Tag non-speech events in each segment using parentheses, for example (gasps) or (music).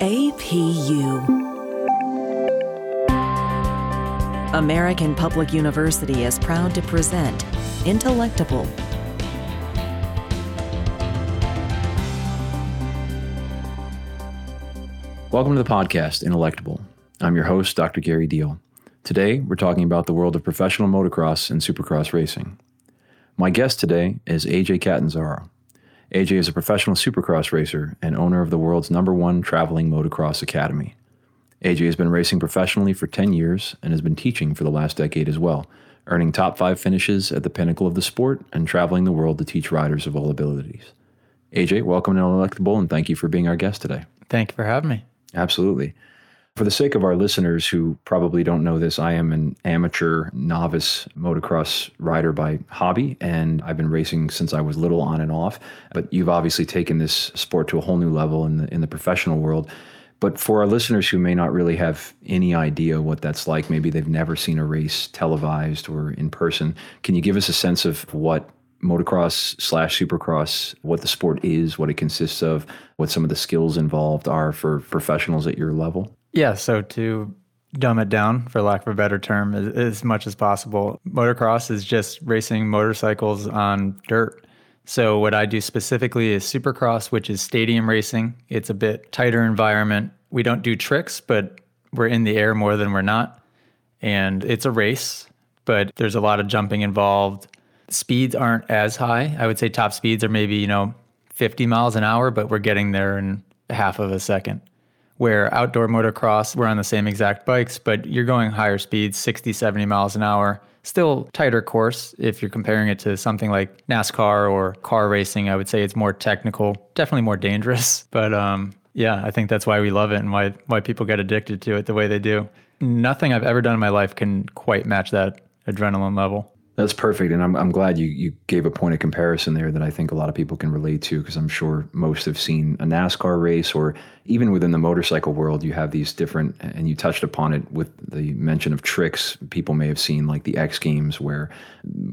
APU. American Public University is proud to present Intellectable. Welcome to the podcast, Intellectable. I'm your host, Dr. Gary Deal. Today, we're talking about the world of professional motocross and supercross racing. My guest today is AJ Catanzaro. AJ is a professional supercross racer and owner of the world's number one traveling motocross academy. AJ has been racing professionally for 10 years and has been teaching for the last decade as well, earning top five finishes at the pinnacle of the sport and traveling the world to teach riders of all abilities. AJ, welcome to Intellectable and thank you for being our guest today. Thank you for having me. Absolutely. For the sake of our listeners who probably don't know this, I am an amateur novice motocross rider by hobby, and I've been racing since I was little on and off. But you've obviously taken this sport to a whole new level in the, in the professional world. But for our listeners who may not really have any idea what that's like, maybe they've never seen a race televised or in person, can you give us a sense of what motocross slash supercross, what the sport is, what it consists of, what some of the skills involved are for professionals at your level? Yeah, so to dumb it down, for lack of a better term, as, as much as possible, motocross is just racing motorcycles on dirt. So what I do specifically is supercross, which is stadium racing. It's a bit tighter environment. We don't do tricks, but we're in the air more than we're not. And it's a race, but there's a lot of jumping involved. Speeds aren't as high. I would say top speeds are maybe, you know, 50 miles an hour, but we're getting there in half of a second where outdoor motocross, we're on the same exact bikes, but you're going higher speeds, 60, 70 miles an hour. Still tighter course if you're comparing it to something like NASCAR or car racing. I would say it's more technical, definitely more dangerous. (laughs) But um, yeah, I think that's why we love it and why why people get addicted to it the way they do. Nothing I've ever done in my life can quite match that adrenaline level. That's perfect. And I'm, I'm glad you, you gave a point of comparison there that I think a lot of people can relate to because I'm sure most have seen a NASCAR race or even within the motorcycle world, you have these different, and you touched upon it with the mention of tricks. People may have seen like the X Games where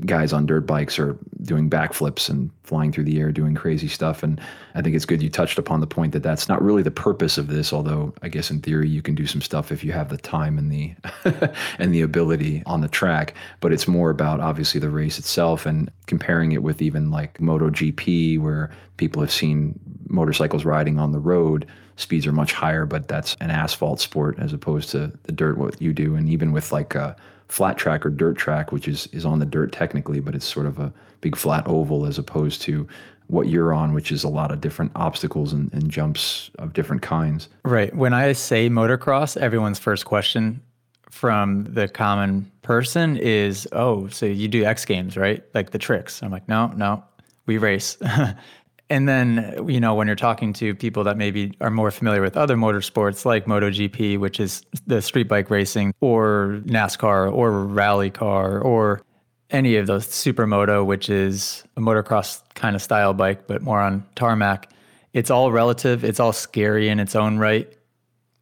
guys on dirt bikes are doing backflips and flying through the air, doing crazy stuff. And I think it's good you touched upon the point that that's not really the purpose of this. Although I guess in theory you can do some stuff if you have the time and the (laughs) and the ability on the track. But it's more about obviously the race itself and comparing it with even like MotoGP, where people have seen motorcycles riding on the road speeds are much higher, but that's an asphalt sport as opposed to the dirt, what you do. And even with like a flat track or dirt track, which is, is on the dirt technically, but it's sort of a big flat oval as opposed to what you're on, which is a lot of different obstacles and, and jumps of different kinds. Right. When I say motocross, everyone's first question from the common person is, oh, so you do X Games, right? Like the tricks. I'm like, no, no, we race. (laughs) And then, you know, when you're talking to people that maybe are more familiar with other motorsports like MotoGP, which is the street bike racing, or NASCAR, or rally car, or any of those supermoto, which is a motocross kind of style bike, but more on tarmac, it's all relative. It's all scary in its own right.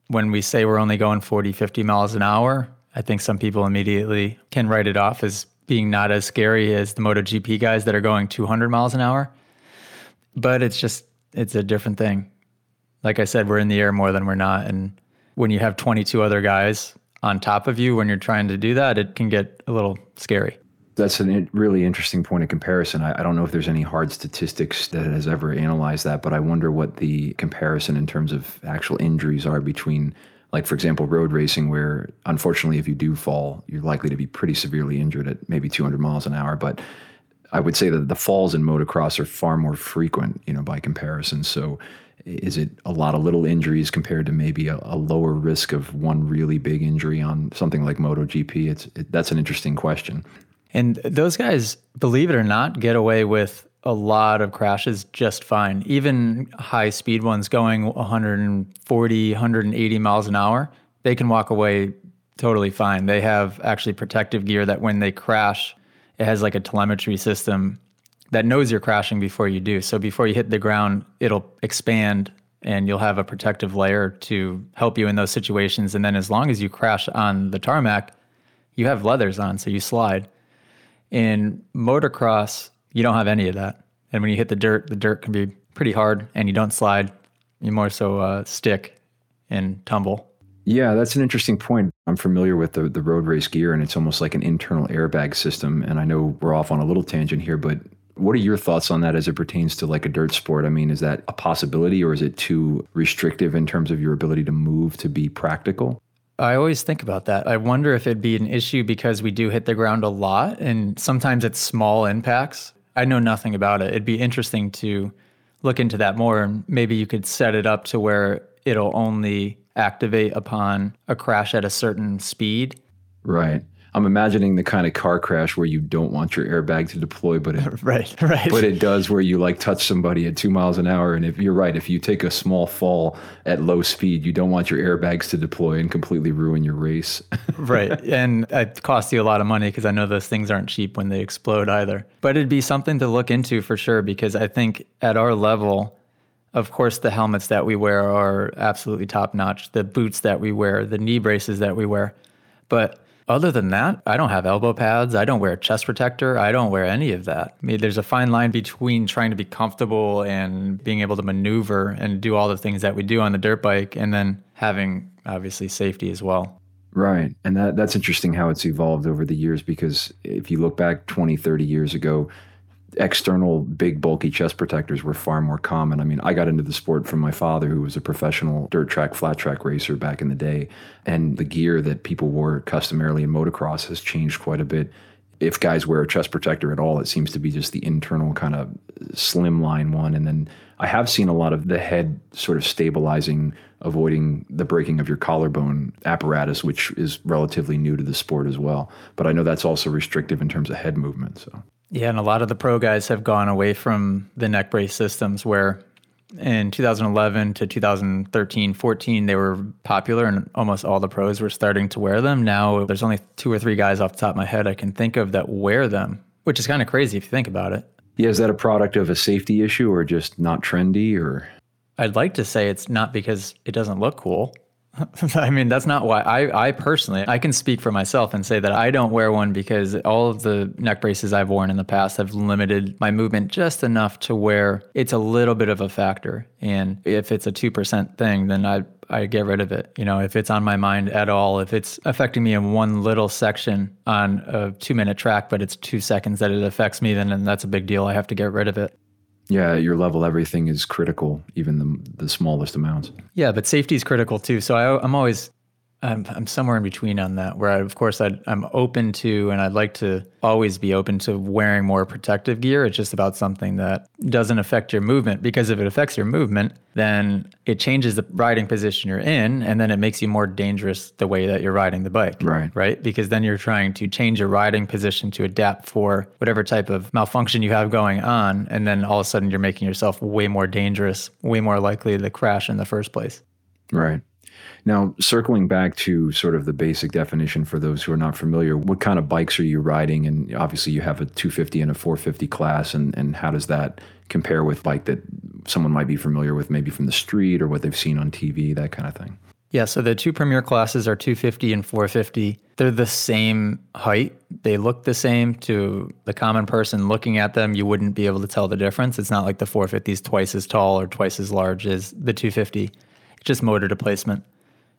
When we say we're only going 40, 50 miles an hour, I think some people immediately can write it off as being not as scary as the MotoGP guys that are going 200 miles an hour but it's just it's a different thing. Like I said, we're in the air more than we're not, and when you have 22 other guys on top of you when you're trying to do that, it can get a little scary. That's a really interesting point of comparison. I, I, don't know if there's any hard statistics that has ever analyzed that, but I wonder what the comparison in terms of actual injuries are between, like, for example, road racing, where unfortunately, if you do fall, you're likely to be pretty severely injured at maybe 200 miles an hour. But I would say that the falls in motocross are far more frequent, you know, by comparison. So is it a lot of little injuries compared to maybe a, a lower risk of one really big injury on something like MotoGP? It's it, that's an interesting question. And those guys, believe it or not, get away with a lot of crashes just fine. Even high speed ones going 140, 180 miles an hour, they can walk away totally fine. They have actually protective gear that when they crash, it has like a telemetry system that knows you're crashing before you do. So before you hit the ground, it'll expand and you'll have a protective layer to help you in those situations. And then as long as you crash on the tarmac, you have leathers on, so you slide. In motocross, you don't have any of that. And when you hit the dirt, the dirt can be pretty hard and you don't slide. You more so uh, stick and tumble. Yeah, that's an interesting point. I'm familiar with the, the road race gear, and it's almost like an internal airbag system. And I know we're off on a little tangent here, but what are your thoughts on that as it pertains to like a dirt sport? I mean, is that a possibility or is it too restrictive in terms of your ability to move to be practical? I always think about that. I wonder if it'd be an issue because we do hit the ground a lot and sometimes it's small impacts. I know nothing about it. It'd be interesting to look into that more and maybe you could set it up to where it'll only activate upon a crash at a certain speed. Right. I'm imagining the kind of car crash where you don't want your airbag to deploy, but it, (laughs) right, right. But it does where you like touch somebody at two miles an hour. And if you're right, if you take a small fall at low speed, you don't want your airbags to deploy and completely ruin your race. (laughs) right. And it costs you a lot of money because I know those things aren't cheap when they explode either. But it'd be something to look into for sure because I think at our level, of course, the helmets that we wear are absolutely top notch, the boots that we wear, the knee braces that we wear. But other than that, I don't have elbow pads. I don't wear a chest protector. I don't wear any of that. I mean, there's a fine line between trying to be comfortable and being able to maneuver and do all the things that we do on the dirt bike and then having obviously safety as well. Right. And that that's interesting how it's evolved over the years because if you look back 20, 30 years ago, external big bulky chest protectors were far more common. I mean, I got into the sport from my father who was a professional dirt track flat track racer back in the day, and the gear that people wore customarily in motocross has changed quite a bit. If guys wear a chest protector at all, it seems to be just the internal kind of slim line one and then I have seen a lot of the head sort of stabilizing, avoiding the breaking of your collarbone apparatus, which is relatively new to the sport as well. But I know that's also restrictive in terms of head movement. So yeah, and a lot of the pro guys have gone away from the neck brace systems where in 2011 to 2013 14 they were popular and almost all the pros were starting to wear them. Now there's only two or three guys off the top of my head i can think of that wear them which is kind of crazy if you think about it. Yeah is that a product of a safety issue or just not trendy or? I'd like to say it's not because it doesn't look cool (laughs) I mean, that's not why I, I personally, I can speak for myself and say that I don't wear one because all of the neck braces I've worn in the past have limited my movement just enough to where it's a little bit of a factor. And if it's a 2% thing, then I, I get rid of it. You know, if it's on my mind at all, if it's affecting me in one little section on a two minute track, but it's two seconds that it affects me, then that's a big deal. I have to get rid of it. Yeah, at your level, everything is critical, even the, the smallest amounts. Yeah, but safety is critical too. So I, I'm always I'm, I'm somewhere in between on that, where I, of course i am open to, and I'd like to always be open to wearing more protective gear. It's just about something that doesn't affect your movement, because if it affects your movement, then it changes the riding position you're in, and then it makes you more dangerous the way that you're riding the bike. Right. Right. Because then you're trying to change your riding position to adapt for whatever type of malfunction you have going on, and then all of a sudden you're making yourself way more dangerous, way more likely to crash in the first place. Right. Now, circling back to sort of the basic definition for those who are not familiar, what kind of bikes are you riding? And obviously, you have a 250 and a 450 class, and, and how does that compare with bike that someone might be familiar with, maybe from the street or what they've seen on TV, that kind of thing? Yeah, so the two premier classes are 250 and 450. They're the same height. They look the same to the common person looking at them. You wouldn't be able to tell the difference. It's not like the 450 is twice as tall or twice as large as the 250. It's just motor displacement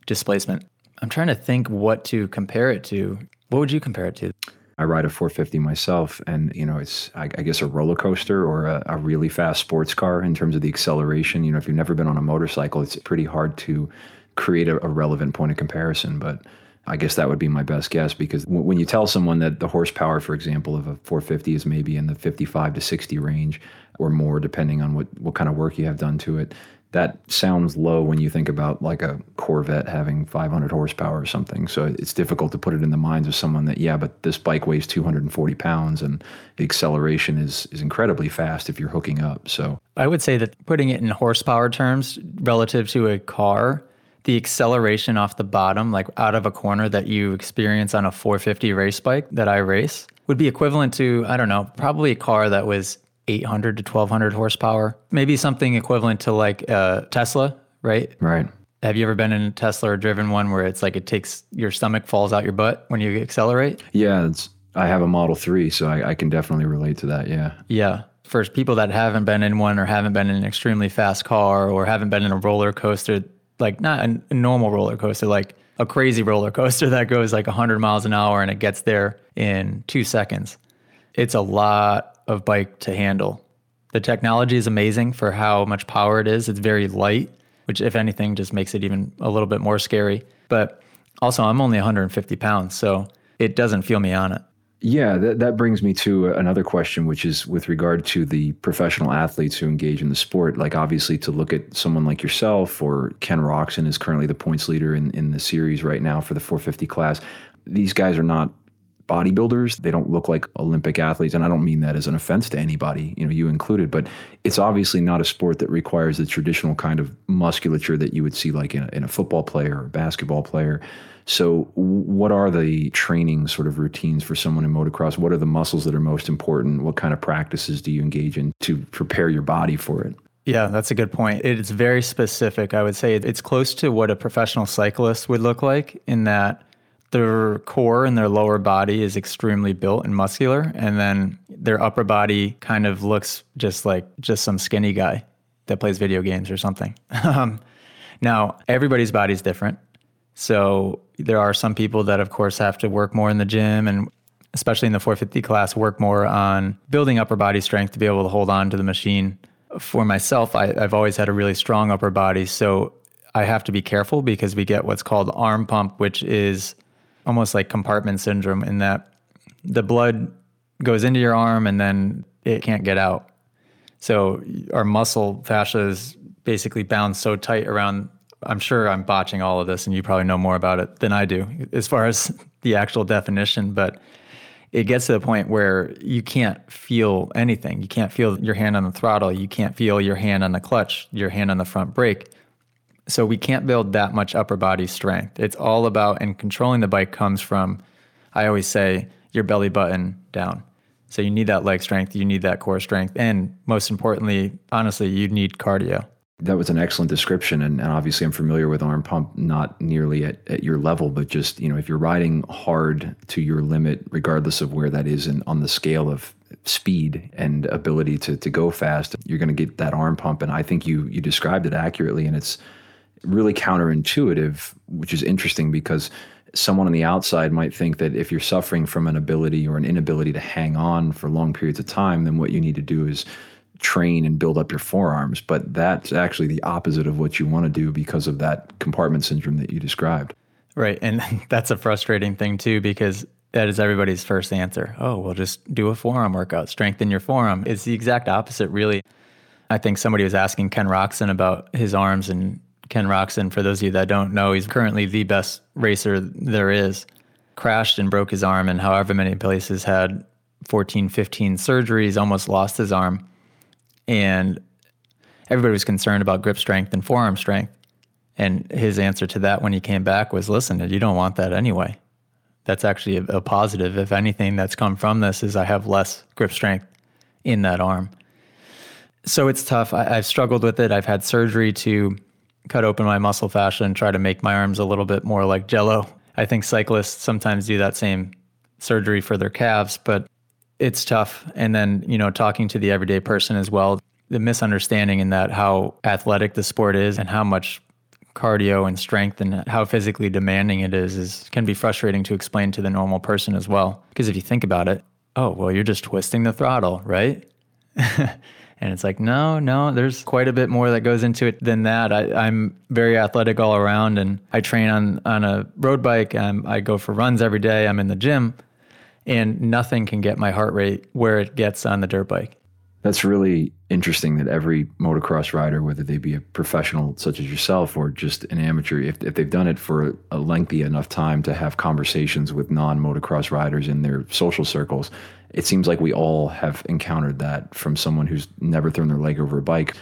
displacement. I'm trying to think what to compare it to. What would you compare it to? I ride a 450 myself, and you know, it's I, I guess a roller coaster or a, a, really fast sports car in terms of the acceleration. You know, if you've never been on a motorcycle, it's pretty hard to create a, a relevant point of comparison. But I guess that would be my best guess because w- when you tell someone that the horsepower, for example, of a 450 is maybe in the 55 to 60 range or more, depending on what what kind of work you have done to it, that sounds low when you think about like a Corvette having 500 horsepower or something. So it's difficult to put it in the minds of someone that, yeah, but this bike weighs 240 pounds and the acceleration is, is incredibly fast if you're hooking up. So I would say that putting it in horsepower terms relative to a car, the acceleration off the bottom, like out of a corner that you experience on a 450 race bike that I race, would be equivalent to, I don't know, probably a car that was 800 to 1200 horsepower, maybe something equivalent to like a Tesla, right? Right. Have you ever been in a Tesla or driven one where it's like it takes your stomach falls out your butt when you accelerate? Yeah, it's I have a Model 3, so I, I can definitely relate to that. Yeah. Yeah. For people that haven't been in one or haven't been in an extremely fast car or haven't been in a roller coaster, like not a, a normal roller coaster, like a crazy roller coaster (laughs) that goes like 100 miles an hour and it gets there in two seconds. It's a lot of bike to handle. The technology is amazing for how much power it is. It's very light, which, if anything, just makes it even a little bit more scary. But also, I'm only 150 pounds, so it doesn't feel me on it. Yeah, that, that brings me to another question, which is with regard to the professional athletes who engage in the sport. Like, obviously, to look at someone like yourself or Ken Roczen is currently the points leader in, in the series right now for the 450 class. These guys are not bodybuilders. They don't look like Olympic athletes. And I don't mean that as an offense to anybody, you know, you included, but it's obviously not a sport that requires the traditional kind of musculature that you would see like in a, in a football player or a basketball player. So, what are the training sort of routines for someone in motocross? What are the muscles that are most important? What kind of practices do you engage in to prepare your body for it? Yeah, that's a good point. It's very specific. I would say it's close to what a professional cyclist would look like in that their core and their lower body is extremely built and muscular and then their upper body kind of looks just like just some skinny guy that plays video games or something. (laughs) Um, now everybody's body is different. So there are some people that of course have to work more in the gym and especially in the 450 class work more on building upper body strength to be able to hold on to the machine. For myself I, i've always had a really strong upper body so I have to be careful because we get what's called arm pump, which is almost like compartment syndrome in that the blood goes into your arm and then it can't get out. So our muscle fascia is basically bound so tight around. I'm sure I'm botching all of this, and you probably know more about it than I do as far as (laughs) the actual definition. But it gets to the point where you can't feel anything. You can't feel your hand on the throttle. You can't feel your hand on the clutch, your hand on the front brake. So we can't build that much upper body strength. It's all about, and controlling the bike comes from, I always say, your belly button down. So you need that leg strength, you need that core strength, and most importantly, honestly, you need cardio. That was an excellent description. And, and, obviously, I'm familiar with arm pump, not nearly at, at your level, but just, you know, if you're riding hard to your limit, regardless of where that is and on the scale of speed and ability to, to go fast, you're going to get that arm pump. And I think you, you described it accurately. And it's, really counterintuitive, which is interesting because someone on the outside might think that if you're suffering from an ability or an inability to hang on for long periods of time, then what you need to do is train and build up your forearms. But that's actually the opposite of what you want to do because of that compartment syndrome that you described. Right. And (laughs) that's a frustrating thing too, because that is everybody's first answer. Oh, well, just do a forearm workout, strengthen your forearm. It's the exact opposite, really. I think somebody was asking Ken Roczen about his arms, and Ken Roczen, for those of you that don't know, he's currently the best racer there is. Crashed and broke his arm, and however many places had 14, 15 surgeries, almost lost his arm. And everybody was concerned about grip strength and forearm strength. And his answer to that when he came back was listen, you don't want that anyway. That's actually a, a positive. If anything that's come from this is I have less grip strength in that arm. So it's tough. I, I've struggled with it. I've had surgery to cut open my muscle fascia and try to make my arms a little bit more like jello. I think cyclists sometimes do that same surgery for their calves, but it's tough. And then, you know, talking to the everyday person as well, the misunderstanding in that how athletic the sport is and how much cardio and strength and how physically demanding it is is can be frustrating to explain to the normal person as well. Because if you think about it, oh, well, you're just twisting the throttle, right? (laughs) And it's like, no, no, there's quite a bit more that goes into it than that. I, am very athletic all around and I train on, on a road bike. I'm, I go for runs every day. I'm in the gym and nothing can get my heart rate where it gets on the dirt bike. That's really interesting that every motocross rider, whether they be a professional such as yourself or just an amateur, if, if they've done it for a lengthy enough time to have conversations with non motocross riders in their social circles, it seems like we all have encountered that from someone who's never thrown their leg over a bike.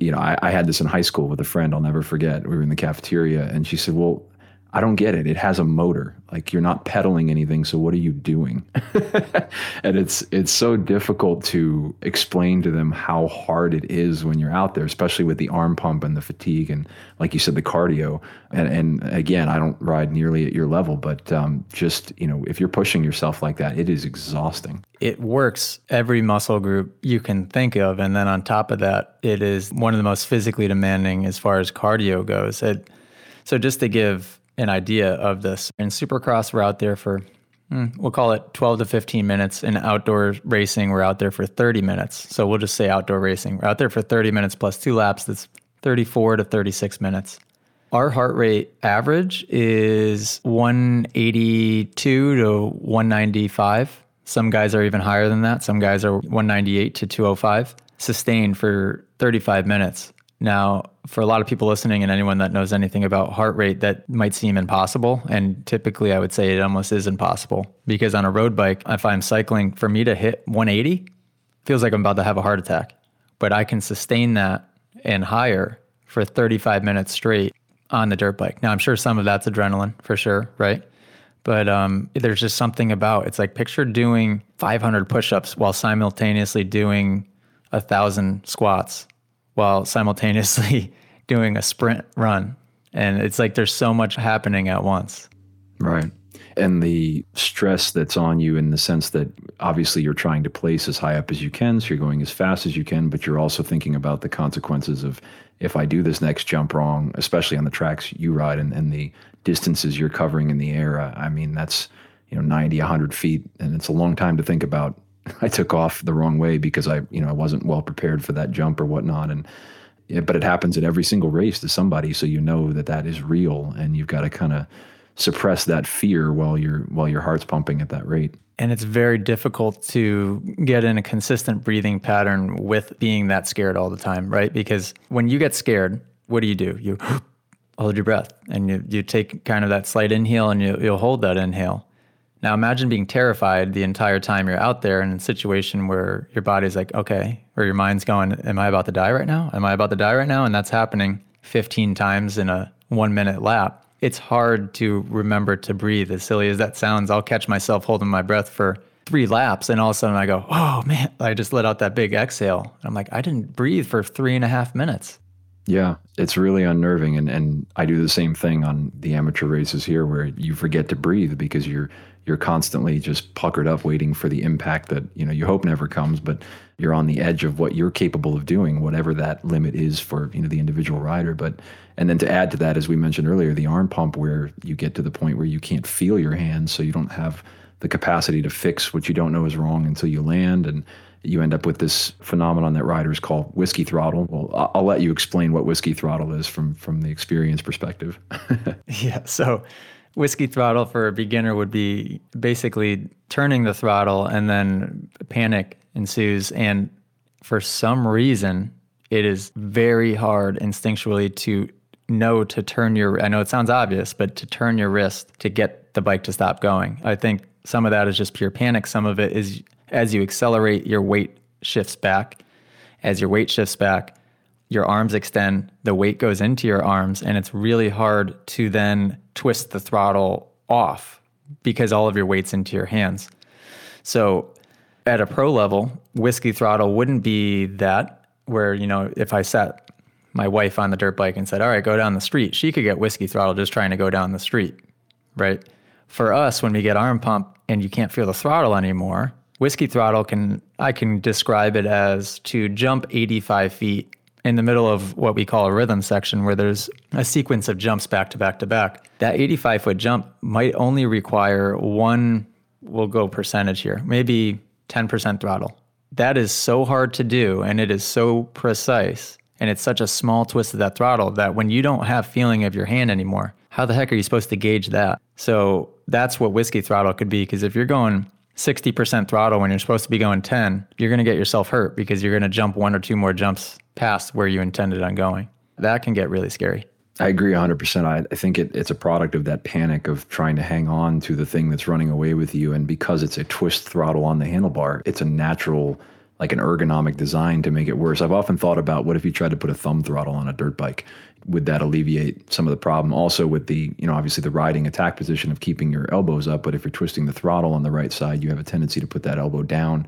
You know, I, I had this in high school with a friend I'll never forget. We were in the cafeteria and she said, Well, I don't get it. It has a motor. Like you're not pedaling anything, so what are you doing? (laughs) and it's it's so difficult to explain to them how hard it is when you're out there, especially with the arm pump and the fatigue and like you said, the cardio. And and again, I don't ride nearly at your level, but um, just you know, if you're pushing yourself like that, it is exhausting. It works every muscle group you can think of, and then on top of that, it is one of the most physically demanding as far as cardio goes. It, so just to give an idea of this. In Supercross, we're out there for, mm, we'll call it 12 to 15 minutes. In outdoor racing, we're out there for 30 minutes. So we'll just say outdoor racing. We're out there for 30 minutes plus two laps. That's 34 to 36 minutes. Our heart rate average is 182 to 195. Some guys are even higher than that. Some guys are 198 to 205, sustained for 35 minutes. Now, for a lot of people listening and anyone that knows anything about heart rate, that might seem impossible. And typically, I would say it almost is impossible because on a road bike, if I'm cycling, for me to hit 180, feels like I'm about to have a heart attack. But I can sustain that and higher for 35 minutes straight on the dirt bike. Now, I'm sure some of that's adrenaline for sure, right? But um, there's just something about it's like picture doing 500 push ups while simultaneously doing a thousand squats while simultaneously (laughs) doing a sprint run. And it's like there's so much happening at once. Right. And the stress that's on you in the sense that obviously you're trying to place as high up as you can, so you're going as fast as you can, but you're also thinking about the consequences of if I do this next jump wrong, especially on the tracks you ride and, and the distances you're covering in the air. I mean, that's, you know, 90, 100 feet, and it's a long time to think about (laughs) I took off the wrong way because I, you know, I wasn't well prepared for that jump or whatnot. And, but it happens at every single race to somebody. So you know that that is real and you've got to kind of suppress that fear while your while your heart's pumping at that rate. And it's very difficult to get in a consistent breathing pattern with being that scared all the time, right? Because when you get scared, what do you do? You (gasps) hold your breath and you, you take kind of that slight inhale and you, you'll hold that inhale. Now imagine being terrified the entire time you're out there in a situation where your body's like, okay, or your mind's going, am I about to die right now? Am I about to die right now? And that's happening 15 times in a one minute lap. It's hard to remember to breathe. As silly as that sounds, I'll catch myself holding my breath for three laps and all of a sudden I go, oh man, I just let out that big exhale. I'm like, I didn't breathe for three and a half minutes. Yeah, it's really unnerving. And, and I do the same thing on the amateur races here where you forget to breathe because you're you're constantly just puckered up waiting for the impact that you know you hope never comes but you're on the edge of what you're capable of doing whatever that limit is for you know the individual rider but and then to add to that as we mentioned earlier the arm pump where you get to the point where you can't feel your hands so you don't have the capacity to fix what you don't know is wrong until you land and you end up with this phenomenon that riders call whiskey throttle. Well, I'll let you explain what whiskey throttle is from from the experience perspective. (laughs) yeah, so whiskey throttle for a beginner would be basically turning the throttle and then panic ensues. And for some reason, it is very hard instinctually to know to turn your, I know it sounds obvious, but to turn your wrist to get the bike to stop going. I think some of that is just pure panic. Some of it is as you accelerate, your weight shifts back. As your weight shifts back, your arms extend, the weight goes into your arms, and it's really hard to then twist the throttle off because all of your weight's into your hands. So at a pro level, whiskey throttle wouldn't be that where, you know, if I sat my wife on the dirt bike and said, All right, go down the street, she could get whiskey throttle just trying to go down the street. Right. For us, when we get arm pump and you can't feel the throttle anymore, whiskey throttle can I can describe it as to jump 85 feet in the middle of what we call a rhythm section where there's a sequence of jumps back to back to back. That 85 foot jump might only require one, we'll go percentage here, maybe 10% throttle. That is so hard to do and it is so precise and it's such a small twist of that throttle that when you don't have feeling of your hand anymore, how the heck are you supposed to gauge that? So that's what whiskey throttle could be because if you're going 60% throttle when you're supposed to be going 10, you're going to get yourself hurt because you're going to jump one or two more jumps past where you intended on going. That can get really scary. I agree 100%. I, I think it, it's a product of that panic of trying to hang on to the thing that's running away with you. And because it's a twist throttle on the handlebar, it's a natural like an ergonomic design to make it worse. I've often thought about what if you tried to put a thumb throttle on a dirt bike? Would that alleviate some of the problem? Also, with the, you know, obviously the riding attack position of keeping your elbows up, but if you're twisting the throttle on the right side, you have a tendency to put that elbow down.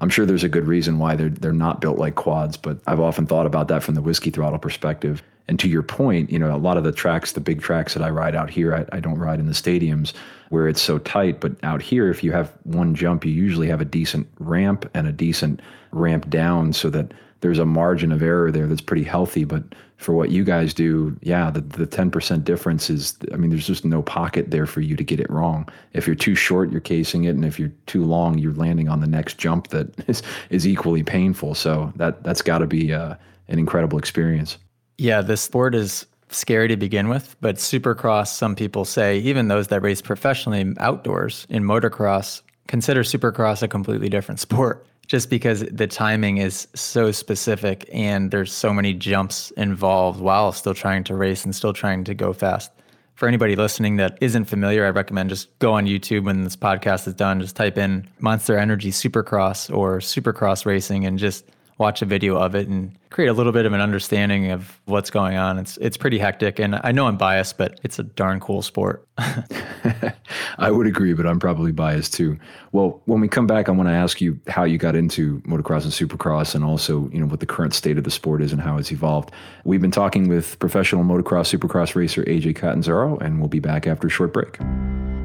I'm sure there's a good reason why they're they're not built like quads, but I've often thought about that from the whiskey throttle perspective. And to your point, you know, a lot of the tracks, the big tracks that I ride out here, I, I don't ride in the stadiums where it's so tight. But out here, if you have one jump, you usually have a decent ramp and a decent ramp down so that there's a margin of error there that's pretty healthy. But for what you guys do, yeah, the, the 10% difference is, I mean, there's just no pocket there for you to get it wrong. If you're too short, you're casing it. And if you're too long, you're landing on the next jump that (laughs) is, is equally painful. So that, that's got to be uh, an incredible experience. Yeah, this sport is scary to begin with, but supercross, some people say, even those that race professionally outdoors in motocross, consider supercross a completely different (laughs) sport just because the timing is so specific and there's so many jumps involved while still trying to race and still trying to go fast. For anybody listening that isn't familiar, I recommend just go on YouTube when this podcast is done, just type in Monster Energy Supercross or Supercross Racing and just watch a video of it and create a little bit of an understanding of what's going on. It's it's pretty hectic, and I know I'm biased, but it's a darn cool sport. (laughs) (laughs) I would agree, but I'm probably biased too. Well, when we come back, I want to ask you how you got into motocross and supercross, and also you know what the current state of the sport is and how it's evolved. We've been talking with professional motocross supercross racer AJ Catanzaro, and we'll be back after a short break.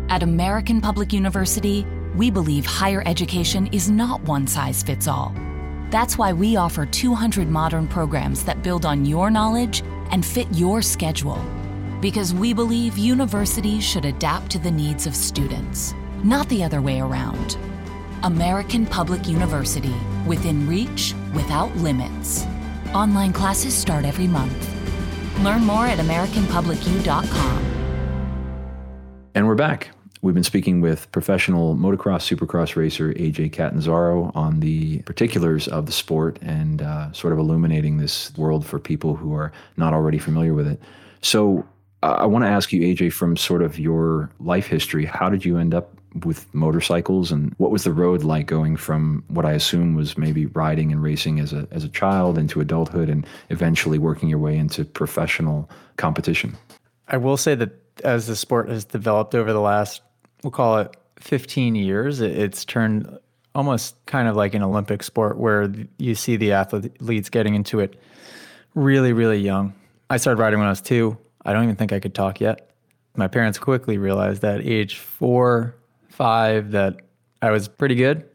At American Public University, we believe higher education is not one size fits all. That's why we offer 200 modern programs that build on your knowledge and fit your schedule. Because we believe universities should adapt to the needs of students, not the other way around. American Public University, within reach, without limits. Online classes start every month. Learn more at AmericanPublicU.com. And we're back. We've been speaking with professional motocross supercross racer AJ Catanzaro on the particulars of the sport and uh, sort of illuminating this world for people who are not already familiar with it. So I want to ask you, AJ, from sort of your life history, how did you end up with motorcycles and what was the road like going from what I assume was maybe riding and racing as a, as a child into adulthood and eventually working your way into professional competition? I will say that as the sport has developed over the last we'll call it 15 years, it's turned almost kind of like an Olympic sport where you see the athletes getting into it really, really young. I started riding when I was two. I don't even think I could talk yet. My parents quickly realized that age four, five, that I was pretty good.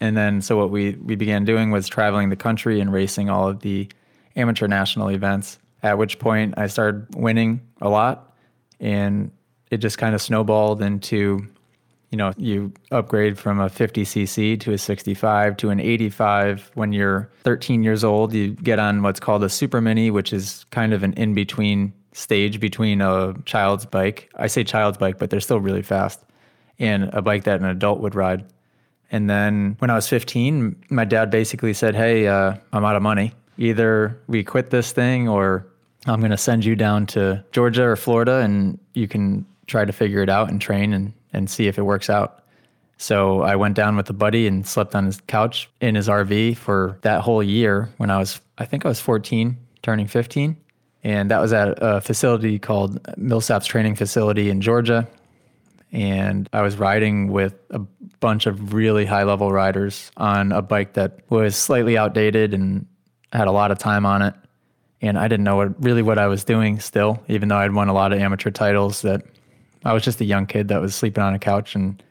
And then, so what we, we began doing was traveling the country and racing all of the amateur national events, at which point I started winning a lot. And it just kind of snowballed into you know you upgrade from a 50cc to a 65 to an 85 when you're 13 years old. You get on what's called a super mini which is kind of an in between stage between a child's bike. I say child's bike but they're still really fast and a bike that an adult would ride. And then when i was 15 my dad basically said hey uh, i'm out of money. Either we quit this thing or i'm going to send you down to georgia or florida and you can try to figure it out and train and, and see if it works out. So I went down with a buddy and slept on his couch in his RV for that whole year when I was, I think I was 14, turning 15. And that was at a facility called Millsaps Training Facility in Georgia. And I was riding with a bunch of really high level riders on a bike that was slightly outdated and had a lot of time on it. And I didn't know what, really what I was doing still, even though I'd won a lot of amateur titles that I was just a young kid that was sleeping on a couch and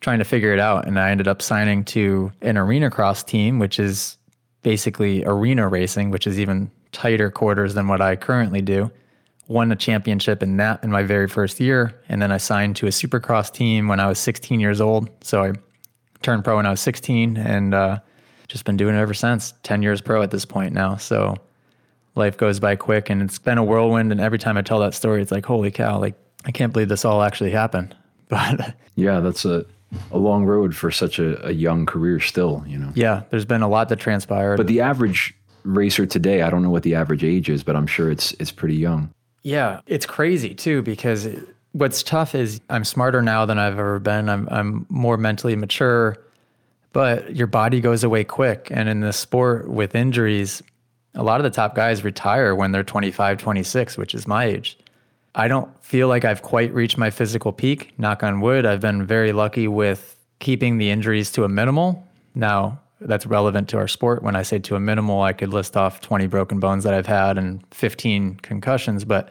trying to figure it out. And I ended up signing to an arena cross team, which is basically arena racing, which is even tighter quarters than what I currently do. Won a championship in that in my very first year. And then I signed to a supercross team when I was 16 years old. So I turned pro when I was 16 and uh, just been doing it ever since. 10 years pro at this point now. So life goes by quick and it's been a whirlwind. And every time I tell that story, it's like, holy cow, like I can't believe this all actually happened. (laughs) But yeah, that's a a long road for such a, a young career still, you know. Yeah, there's been a lot that transpired. But the average racer today, I don't know what the average age is, but I'm sure it's it's pretty young. Yeah, it's crazy too because what's tough is I'm smarter now than I've ever been. I'm I'm more mentally mature, but your body goes away quick. And in the sport with injuries, a lot of the top guys retire when they're 25, 26, which is my age. I don't feel like I've quite reached my physical peak. Knock on wood. I've been very lucky with keeping the injuries to a minimal. Now, that's relevant to our sport. When I say to a minimal, I could list off 20 broken bones that I've had and 15 concussions, but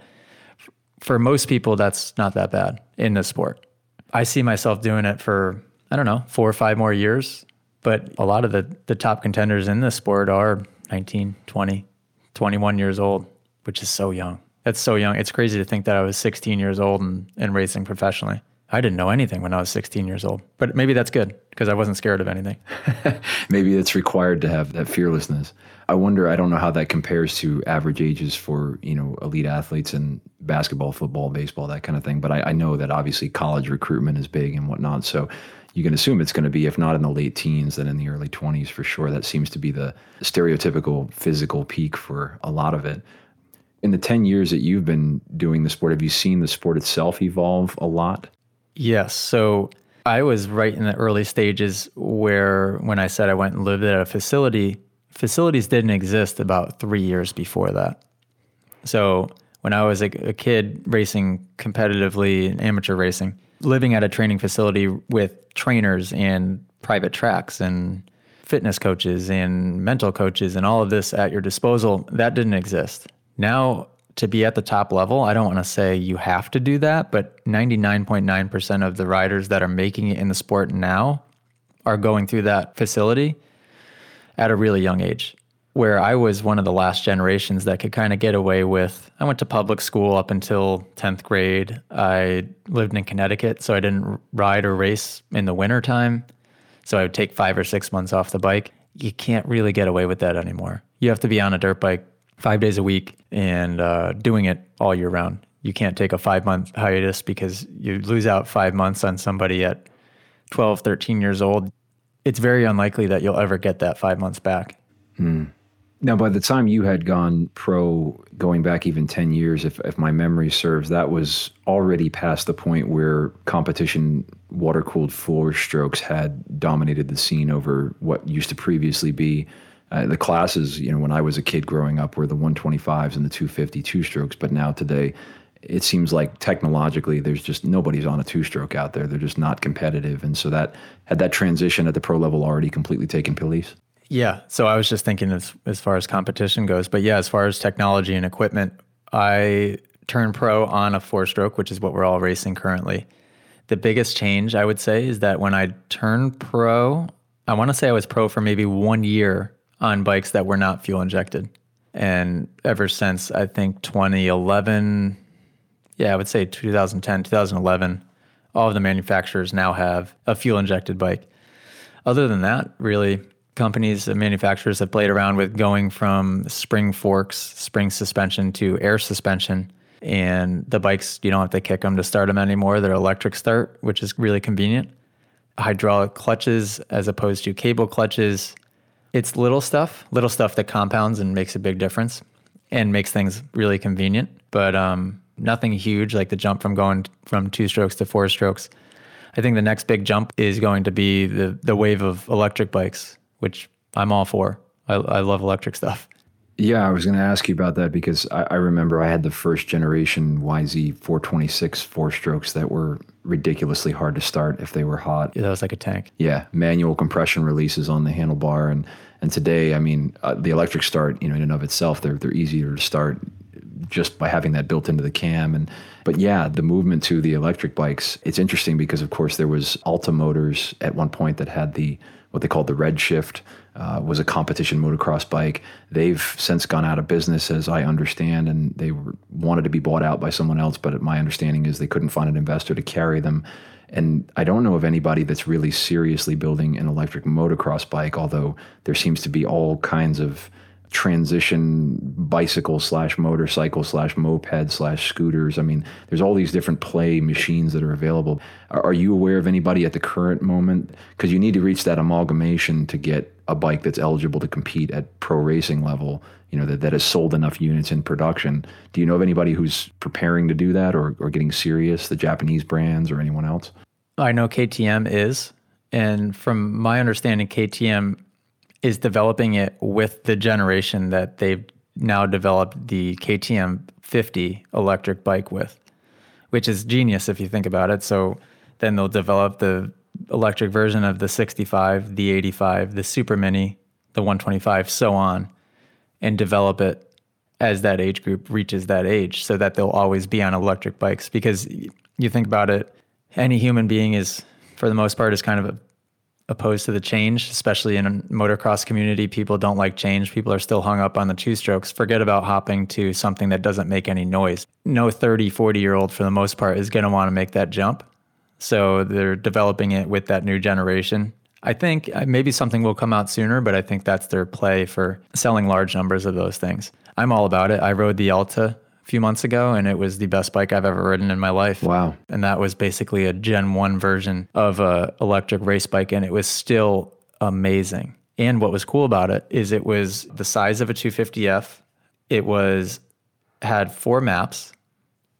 for most people, that's not that bad in this sport. I see myself doing it for, I don't know, four or five more years. But a lot of the, the top contenders in this sport are 19, 20, 21 years old, which is so young. That's so young. It's crazy to think that I was 16 years old and, and racing professionally. I didn't know anything when I was 16 years old, but maybe that's good because I wasn't scared of anything. (laughs) maybe it's required to have that fearlessness. I wonder, I don't know how that compares to average ages for, you know, elite athletes in basketball, football, baseball, that kind of thing. But I, I know that obviously college recruitment is big and whatnot. So you can assume it's going to be, if not in the late teens, then in the early 20s for sure. That seems to be the stereotypical physical peak for a lot of it. In the 10 years that you've been doing the sport, have you seen the sport itself evolve a lot? Yes. So I was right in the early stages where, when I said I went and lived at a facility, facilities didn't exist about three years before that. So when I was a, a kid racing competitively in amateur racing, living at a training facility with trainers and private tracks and fitness coaches and mental coaches and all of this at your disposal, that didn't exist. Now to be at the top level, I don't want to say you have to do that, but 99.9% of the riders that are making it in the sport now are going through that facility at a really young age. Where I was one of the last generations that could kind of get away with. I went to public school up until 10th grade. I lived in Connecticut, so I didn't ride or race in the wintertime. So I would take five or six months off the bike. You can't really get away with that anymore. You have to be on a dirt bike five days a week and uh, doing it all year round. You can't take a five month hiatus because you lose out five months on somebody at 12, 13 years old. It's very unlikely that you'll ever get that five months back. Hmm. Now, by the time you had gone pro, going back even 10 years, if, if my memory serves, that was already past the point where competition water cooled four strokes had dominated the scene over what used to previously be uh, the classes, you know, when I was a kid growing up were the 125s and the 250 two strokes, but now today it seems like technologically there's just nobody's on a two stroke out there. They're just not competitive. And so that had that transition at the pro level already completely taken place. Yeah. So I was just thinking as as far as competition goes, but yeah, as far as technology and equipment, I turned pro on a four stroke, which is what we're all racing currently. The biggest change I would say is that when I turned pro, I want to say I was pro for maybe one year on bikes that were not fuel injected. And ever since I think 2011, yeah, I would say 2010, 2011, all of the manufacturers now have a fuel injected bike. Other than that, really, companies and manufacturers have played around with going from spring forks, spring suspension to air suspension. And the bikes, you don't have to kick them to start them anymore. They're electric start, which is really convenient. Hydraulic clutches as opposed to cable clutches it's little stuff, little stuff that compounds and makes a big difference and makes things really convenient, but um, nothing huge like the jump from going from two strokes to four strokes. I think the next big jump is going to be the the wave of electric bikes, which I'm all for. I, I love electric stuff. Yeah, I was going to ask you about that because I, I, remember I had the first generation YZ 426 four strokes that were ridiculously hard to start if they were hot. Yeah, that was like a tank. Yeah, manual compression releases on the handlebar, and and today, I mean, uh, the electric start, you know, in and of itself, they're they're easier to start just by having that built into the cam and but yeah the movement to the electric bikes it's interesting because of course there was alta motors at one point that had the what they called the redshift uh, was a competition motocross bike. They've since gone out of business, as I understand, and they were, wanted to be bought out by someone else. But my understanding is they couldn't find an investor to carry them. And I don't know of anybody that's really seriously building an electric motocross bike, although there seems to be all kinds of transition bicycle slash motorcycle slash moped slash scooters. I mean, there's all these different play machines that are available. Are, are you aware of anybody at the current moment? Because you need to reach that homologation to get a bike that's eligible to compete at pro racing level. You know that that has sold enough units in production. Do you know of anybody who's preparing to do that or or getting serious? The Japanese brands or anyone else? I know KTM is And from my understanding, KTM is developing it with the generation that they've now developed the KTM 50 electric bike with, which is genius if you think about it. So then they'll develop the electric version of the 65, the 85, the Super Mini, the 125, so on, and develop it as that age group reaches that age so that they'll always be on electric bikes. Because you think about it, any human being is, for the most part, is kind of a opposed to the change, especially in a motocross community. People don't like change. People are still hung up on the two strokes. Forget about hopping to something that doesn't make any noise. No 30, 40 year old, for the most part, is going to want to make that jump. So they're developing it with that new generation. I think uh, maybe something will come out sooner, but I think that's their play for selling large numbers of those things. I'm all about it. I rode the Alta a few months ago, and it was the best bike I've ever ridden in my life. Wow. And that was basically a Gen 1 version of a electric race bike, and it was still amazing. And what was cool about it is it was the size of a 250F. It was had four maps.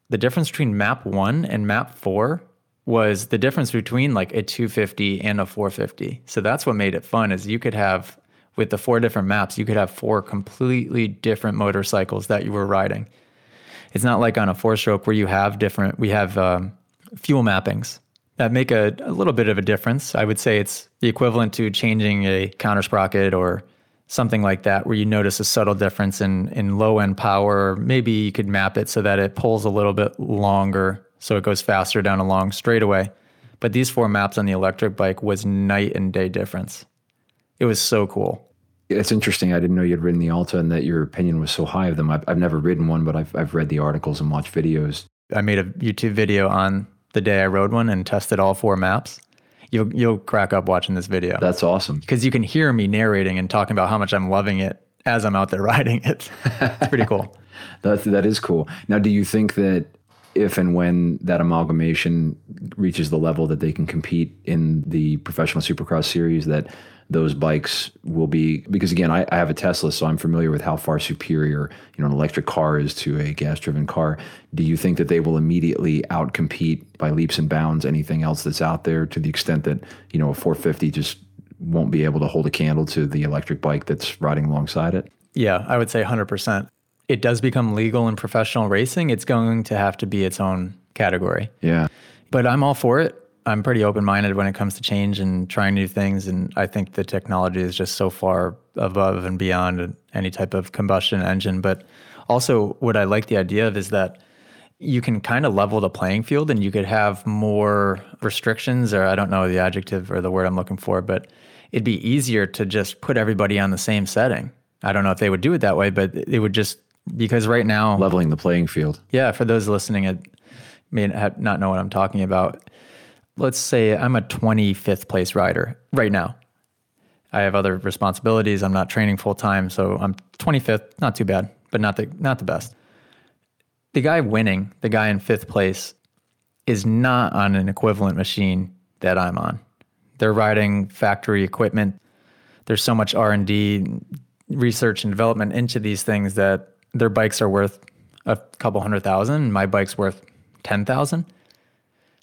The difference between map 1 and map 4 was the difference between like a 250 and a 450. So that's what made it fun is you could have with the four different maps, you could have four completely different motorcycles that you were riding. It's not like on a four stroke where you have different, we have um, fuel mappings that make a, a little bit of a difference. I would say it's the equivalent to changing a counter sprocket or something like that, where you notice a subtle difference in, in low end power. Maybe you could map it so that it pulls a little bit longer so it goes faster down a long straightaway. But these four maps on the electric bike was night and day difference. It was so cool. It's interesting. I didn't know you'd ridden the Alta and that your opinion was so high of them. I've, I've never ridden one, but I've, I've read the articles and watched videos. I made a YouTube video on the day I rode one and tested all four maps. You'll, you'll crack up watching this video. That's awesome. Because you can hear me narrating and talking about how much I'm loving it as I'm out there (laughs) riding it. it's pretty cool. (laughs) that, that is cool. Now, do you think that if and when that amalgamation reaches the level that they can compete in the professional supercross series, that those bikes will be because again I, I, have a tesla so i'm familiar with how far superior you know an electric car is to a gas driven car. Do you think that they will immediately outcompete by leaps and bounds anything else that's out there to the extent that you know a 450 just won't be able to hold a candle to the electric bike that's riding alongside it? Yeah i would say 100% it does become legal in professional racing it's going to have to be its own category yeah but i'm all for it I'm pretty open minded when it comes to change and trying new things. And I think the technology is just so far above and beyond any type of combustion engine. But also, what I like the idea of is that you can kind of level the playing field and you could have more restrictions, or I don't know the adjective or the word I'm looking for, but it'd be easier to just put everybody on the same setting. I don't know if they would do it that way, but it would just because right now leveling the playing field. Yeah, for those listening, it may not know what I'm talking about let's say I'm a 25th place rider right now. I have other responsibilities. I'm not training full time, so I'm 25th, not too bad, but not the not the best. The guy winning, the guy in fifth place, is not on an equivalent machine that I'm on. They're riding factory equipment. There's so much R and D, research and development into these things that their bikes are worth a couple hundred thousand. My bike's worth ten thousand.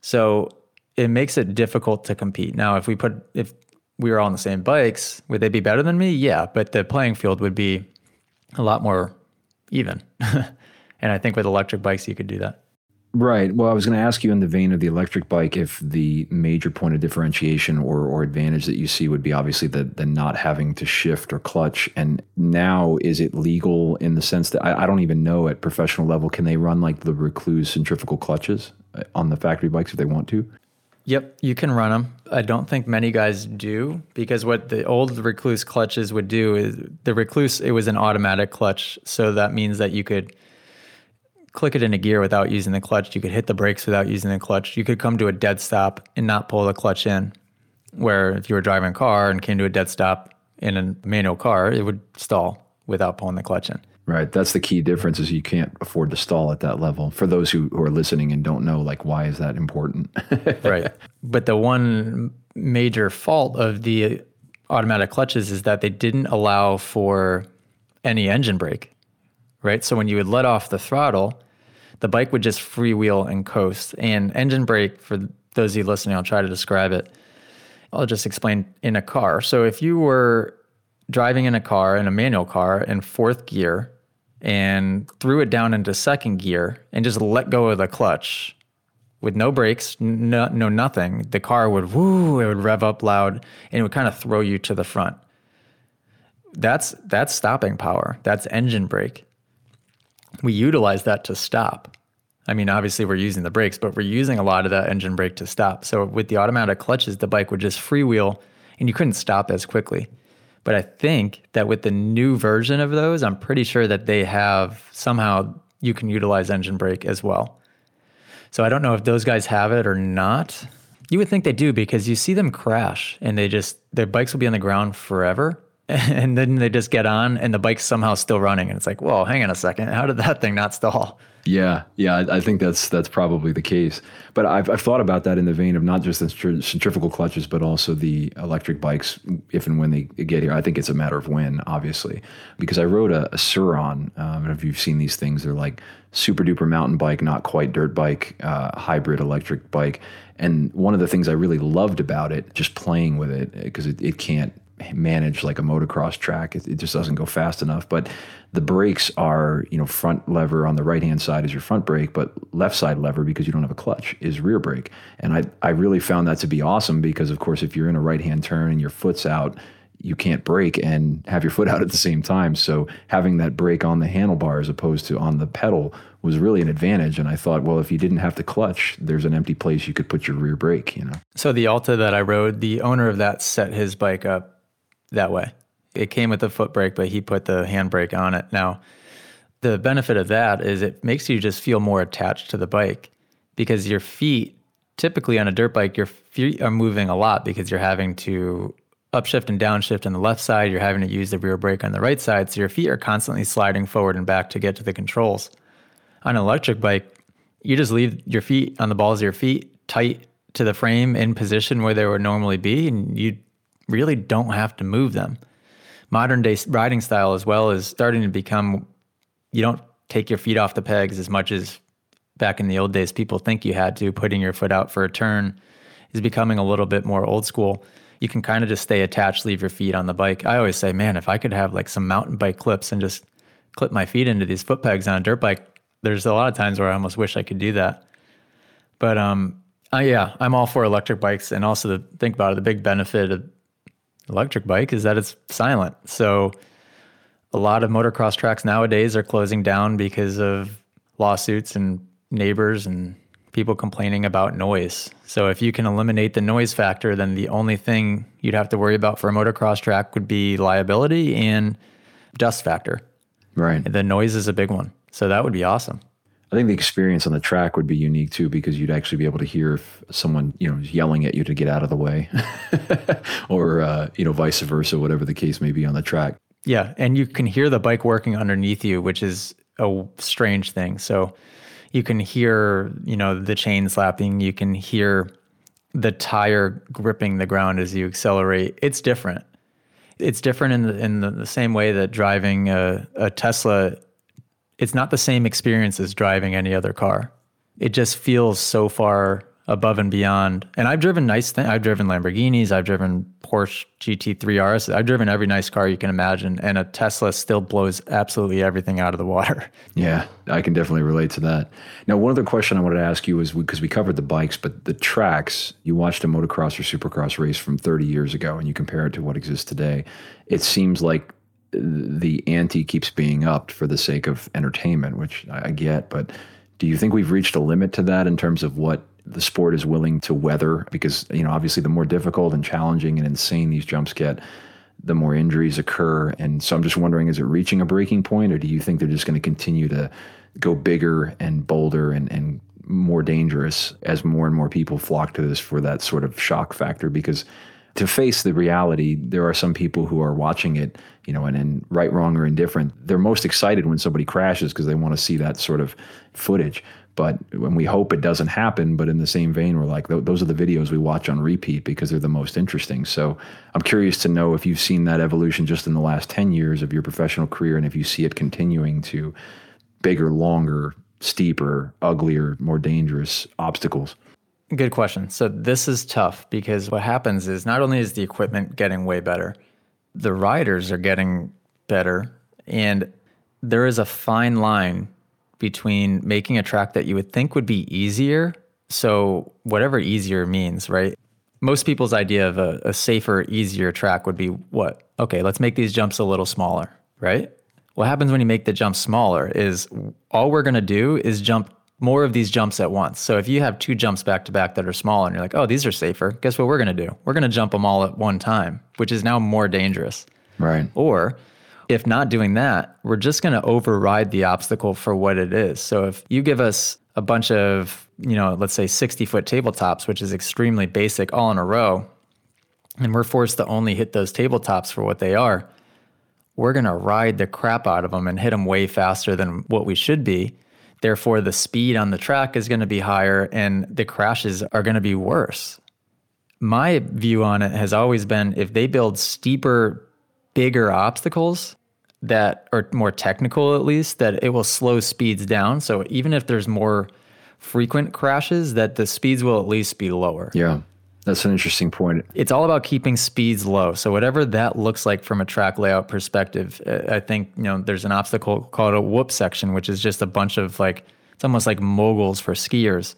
So it makes it difficult to compete. Now, if we put if we were all on the same bikes, would they be better than me? Yeah, but the playing field would be a lot more even. (laughs) and I think with electric bikes, you could do that. Right. Well, I was going to ask you in the vein of the electric bike if the major point of differentiation or, or advantage that you see would be obviously the, the not having to shift or clutch. And now, is it legal in the sense that I, I don't even know at professional level, can they run like the Rekluse centrifugal clutches uh, on the factory bikes if they want to? Yep, you can run them. I don't think many guys do because what the old Rekluse clutches would do is the Rekluse, it was an automatic clutch, so that means that you could click it in a gear without using the clutch. You could hit the brakes without using the clutch. You could come to a dead stop and not pull the clutch in. Where if you were driving a car and came to a dead stop in a manual car, it would stall without pulling the clutch in. Right. That's the key difference is you can't afford to stall at that level. For those who, who are listening and don't know, like, why is that important? (laughs) right. But the one major fault of the automatic clutches is that they didn't allow for any engine brake. Right. So when you would let off the throttle, the bike would just freewheel and coast. And engine brake, for those of you listening, I'll try to describe it. I'll just explain in a car. So if you were driving in a car, in a manual car, in fourth gear, and threw it down into second gear and just let go of the clutch with no brakes, no, no nothing, the car would woo, it would rev up loud and it would kind of throw you to the front. That's that's stopping power. That's engine brake. We utilize that to stop. I mean, obviously we're using the brakes, but we're using a lot of that engine brake to stop. So with the automatic clutches, the bike would just freewheel and you couldn't stop as quickly. But I think that with the new version of those, I'm pretty sure that they have somehow you can utilize engine brake as well. So I don't know if those guys have it or not. You would think they do because you see them crash and they just their bikes will be on the ground forever. (laughs) And then they just get on and the bike's somehow still running. And it's like, whoa, hang on a second. How did that thing not stall? Yeah, yeah, I, I think that's that's probably the case. But I've, I've thought about that in the vein of not just the centrifugal clutches, but also the electric bikes, if and when they get here. I think it's a matter of when, obviously, because I rode a, a Sur-Ron. Um, if you've seen these things, they're like super duper mountain bike, not quite dirt bike, uh, hybrid electric bike. And one of the things I really loved about it, just playing with it, because it, it can't manage like a motocross track. It, it, just doesn't go fast enough. But the brakes are, you know, front lever on the right hand side is your front brake, but left side lever because you don't have a clutch is rear brake. And I I really found that to be awesome because of course if you're in a right hand turn and your foot's out, you can't brake and have your (laughs) foot out at the same time. So having that brake on the handlebar as opposed to on the pedal was really an advantage. And I thought, well, if you didn't have to clutch, there's an empty place you could put your rear brake, you know. So the Alta that I rode, the owner of that set his bike up that way. It came with the foot brake, but he put the handbrake on it. Now, the benefit of that is it makes you just feel more attached to the bike because your feet, typically on a dirt bike, your feet are moving a lot because you're having to upshift and downshift on the left side. You're having to use the rear brake on the right side. So your feet are constantly sliding forward and back to get to the controls. On an electric bike, you just leave your feet on the balls of your feet tight to the frame in position where they would normally be, and you really don't have to move them. Modern day riding style, as well, is starting to become you don't take your feet off the pegs as much as back in the old days people think you had to. Putting your foot out for a turn is becoming a little bit more old school. You can kind of just stay attached, leave your feet on the bike. I always say, man, if I could have like some mountain bike clips and just clip my feet into these foot pegs on a dirt bike, there's a lot of times where I almost wish I could do that. But um, uh, yeah, I'm all for electric bikes, and also to think about it, the big benefit of electric bike is that it's silent. So a lot of motocross tracks nowadays are closing down because of lawsuits and neighbors and people complaining about noise. So if you can eliminate the noise factor, then the only thing you'd have to worry about for a motocross track would be liability and dust factor. Right. The noise is a big one. So that would be awesome. I think the experience on the track would be unique too, because you'd actually be able to hear if someone, you know, yelling at you to get out of the way, (laughs) or uh, you know, vice versa, whatever the case may be on the track. Yeah, and you can hear the bike working underneath you, which is a strange thing. So you can hear, you know, the chain slapping. You can hear the tire gripping the ground as you accelerate. It's different. It's different in the, in the, the same way that driving a, a Tesla it's not the same experience as driving any other car. It just feels so far above and beyond. And I've driven nice things. I've driven Lamborghinis. I've driven Porsche GT3 RS. I've driven every nice car you can imagine. And a Tesla still blows absolutely everything out of the water. (laughs) Yeah, I can definitely relate to that. Now, one other question I wanted to ask you was because we covered the bikes, but the tracks, you watched a motocross or supercross race from 30 years ago and you compare it to what exists today. It seems like the ante keeps being upped for the sake of entertainment, which I get. But do you think we've reached a limit to that in terms of what the sport is willing to weather? Because you know, obviously, the more difficult and challenging and insane these jumps get, the more injuries occur. And so, I'm just wondering: is it reaching a breaking point, or do you think they're just going to continue to go bigger and bolder and and more dangerous as more and more people flock to this for that sort of shock factor? Because to face the reality, there are some people who are watching it, you know, and, and right, wrong, or indifferent. They're most excited when somebody crashes because they want to see that sort of footage. But when we hope it doesn't happen, but in the same vein, we're like, those are the videos we watch on repeat because they're the most interesting. So I'm curious to know if you've seen that evolution just in the last 10 years of your professional career and if you see it continuing to bigger, longer, steeper, uglier, more dangerous obstacles. Good question. So this is tough because what happens is not only is the equipment getting way better, the riders are getting better, and there is a fine line between making a track that you would think would be easier. So whatever easier means, right? Most people's idea of a, a safer, easier track would be what? Okay, let's make these jumps a little smaller, right? What happens when you make the jump smaller is all we're going to do is jump more of these jumps at once. So if you have two jumps back to back that are small and you're like, oh, these are safer, guess what we're going to do? We're going to jump them all at one time, which is now more dangerous. Right. Or if not doing that, we're just going to override the obstacle for what it is. So if you give us a bunch of, you know, let's say 60 foot tabletops, which is extremely basic all in a row, and we're forced to only hit those tabletops for what they are, we're going to ride the crap out of them and hit them way faster than what we should be. Therefore, the speed on the track is going to be higher and the crashes are going to be worse. My view on it has always been if they build steeper, bigger obstacles that are more technical, at least, that it will slow speeds down. So even if there's more frequent crashes, that the speeds will at least be lower. Yeah. That's an interesting point. It's all about keeping speeds low. So whatever that looks like from a track layout perspective, uh, I think you know there's an obstacle called a whoop section, which is just a bunch of like it's almost like moguls for skiers,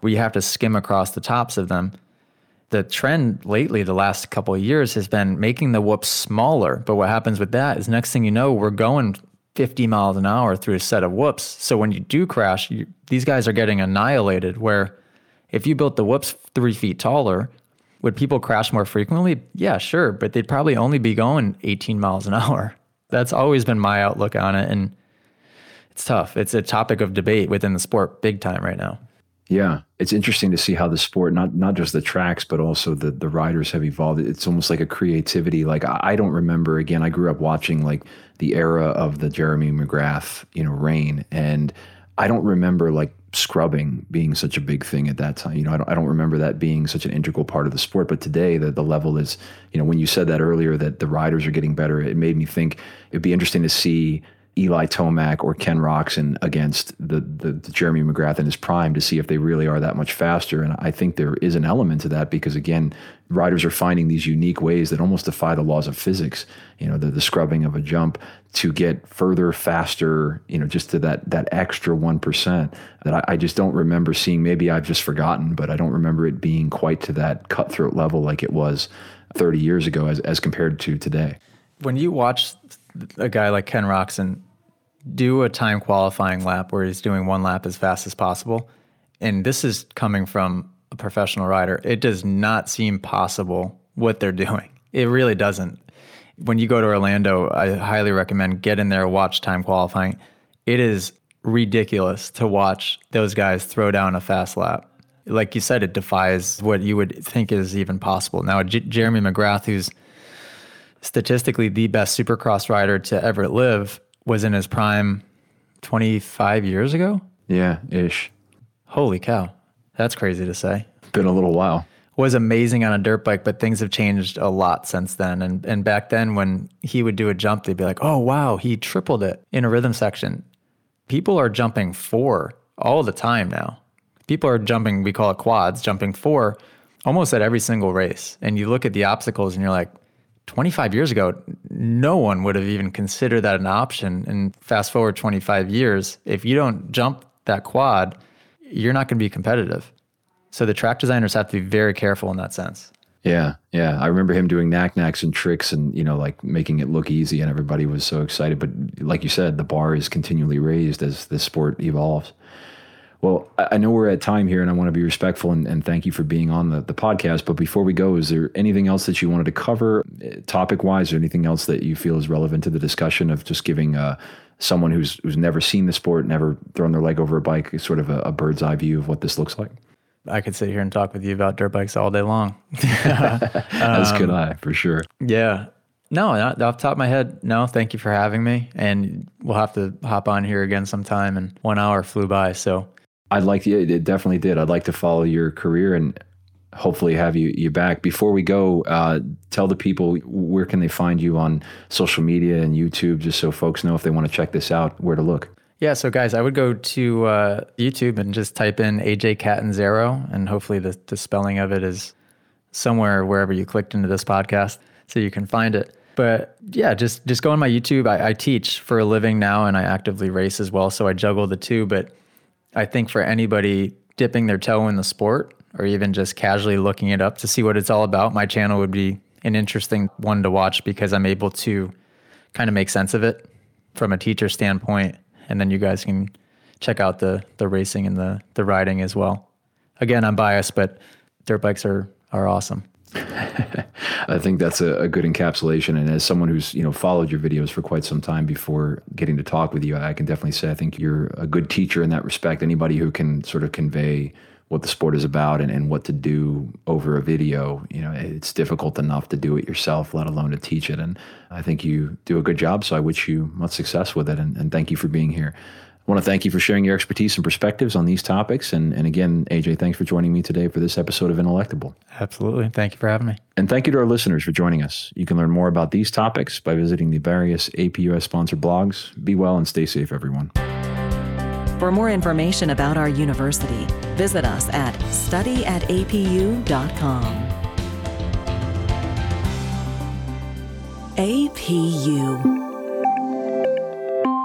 where you have to skim across the tops of them. The trend lately, the last couple of years, has been making the whoops smaller. But what happens with that is next thing you know, we're going 50 miles an hour through a set of whoops. So when you do crash, you, these guys are getting annihilated. Where if you built the whoops three feet taller, would people crash more frequently? Yeah, sure, but they'd probably only be going 18 miles an hour. That's always been my outlook on it. And it's tough. It's a topic of debate within the sport big time right now. Yeah, it's interesting to see how the sport, not not just the tracks, but also the the riders have evolved. It's almost like a creativity. Like I don't remember. Again, I grew up watching like the era of the Jeremy McGrath, you know, reign, and I don't remember like scrubbing being such a big thing at that time. You know, I don't, I don't remember that being such an integral part of the sport. But today, the, the level is, you know, when you said that earlier that the riders are getting better, it made me think it'd be interesting to see Eli Tomac or Ken Roczen against the, the, the, Jeremy McGrath in his prime to see if they really are that much faster. And I think there is an element to that because again, riders are finding these unique ways that almost defy the laws of physics. You know, the, the scrubbing of a jump to get further, faster. You know, just to that that extra one percent that I, I just don't remember seeing. Maybe I've just forgotten, but I don't remember it being quite to that cutthroat level like it was 30 years ago as as compared to today. When you watch a guy like Ken Roczen do a time qualifying lap where he's doing one lap as fast as possible. And this is coming from a professional rider. It does not seem possible what they're doing. It really doesn't. When you go to Orlando, I highly recommend get in there, watch time qualifying. It is ridiculous to watch those guys throw down a fast lap. Like you said, it defies what you would think is even possible. Now, J- Jeremy McGrath, who's statistically the best supercross rider to ever live, was in his prime 25 years ago. Yeah, ish. Holy cow. That's crazy to say. Been a little while. Was amazing on a dirt bike, but things have changed a lot since then. And and back then when he would do a jump, they'd be like, "Oh wow, he tripled it in a rhythm section." People are jumping four all the time now. People are jumping, we call it quads, jumping four almost at every single race. And you look at the obstacles and you're like, 25 years ago, no one would have even considered that an option. And fast forward 25 years, if you don't jump that quad, you're not going to be competitive. So the track designers have to be very careful in that sense. Yeah, yeah. I remember him doing nac nacs and tricks and, you know, like making it look easy and everybody was so excited. But like you said, the bar is continually raised as the sport evolves. Well, I know we're at time here and I want to be respectful and, and thank you for being on the, the podcast. But before we go, is there anything else that you wanted to cover eh, topic wise or anything else that you feel is relevant to the discussion of just giving uh, someone who's, who's never seen the sport, never thrown their leg over a bike, sort of a, a bird's eye view of what this looks like? I could sit here and talk with you about dirt bikes all day long. (laughs) (laughs) As um, could I, for sure. Yeah. No, not off the top of my head. No, thank you for having me. And we'll have to hop on here again sometime. And one hour flew by. So I'd like to, it definitely did. I'd like to follow your career and hopefully have you you back. Before we go, uh, tell the people where can they find you on social media and YouTube, just so folks know if they want to check this out, where to look. Yeah, so guys, I would go to uh, YouTube and just type in AJ Catanzaro, and hopefully the, the spelling of it is somewhere wherever you clicked into this podcast, so you can find it. But yeah, just just go on my YouTube. I, I teach for a living now, and I actively race as well, so I juggle the two. But I think for anybody dipping their toe in the sport, or even just casually looking it up to see what it's all about, my channel would be an interesting one to watch because I'm able to kind of make sense of it from a teacher standpoint and then you guys can check out the the racing and the the riding as well. Again, I'm biased, but dirt bikes are are awesome. I think that's a, a, good encapsulation. And as someone who's you know followed your videos for quite some time before getting to talk with you, I can definitely say I think you're a good teacher in that respect. Anybody who can sort of convey what the sport is about and, and what to do over a video, you know, it's difficult enough to do it yourself, let alone to teach it. And I think you do a good job. So I wish you much success with it. And, and thank you for being here. I want to thank you for sharing your expertise and perspectives on these topics. And, and again, AJ, thanks for joining me today for this episode of Intellectable. Absolutely. Thank you for having me. And thank you to our listeners for joining us. You can learn more about these topics by visiting the various APUS sponsored blogs. Be well and stay safe, everyone. For more information about our university, visit us at studyatapu.com. APU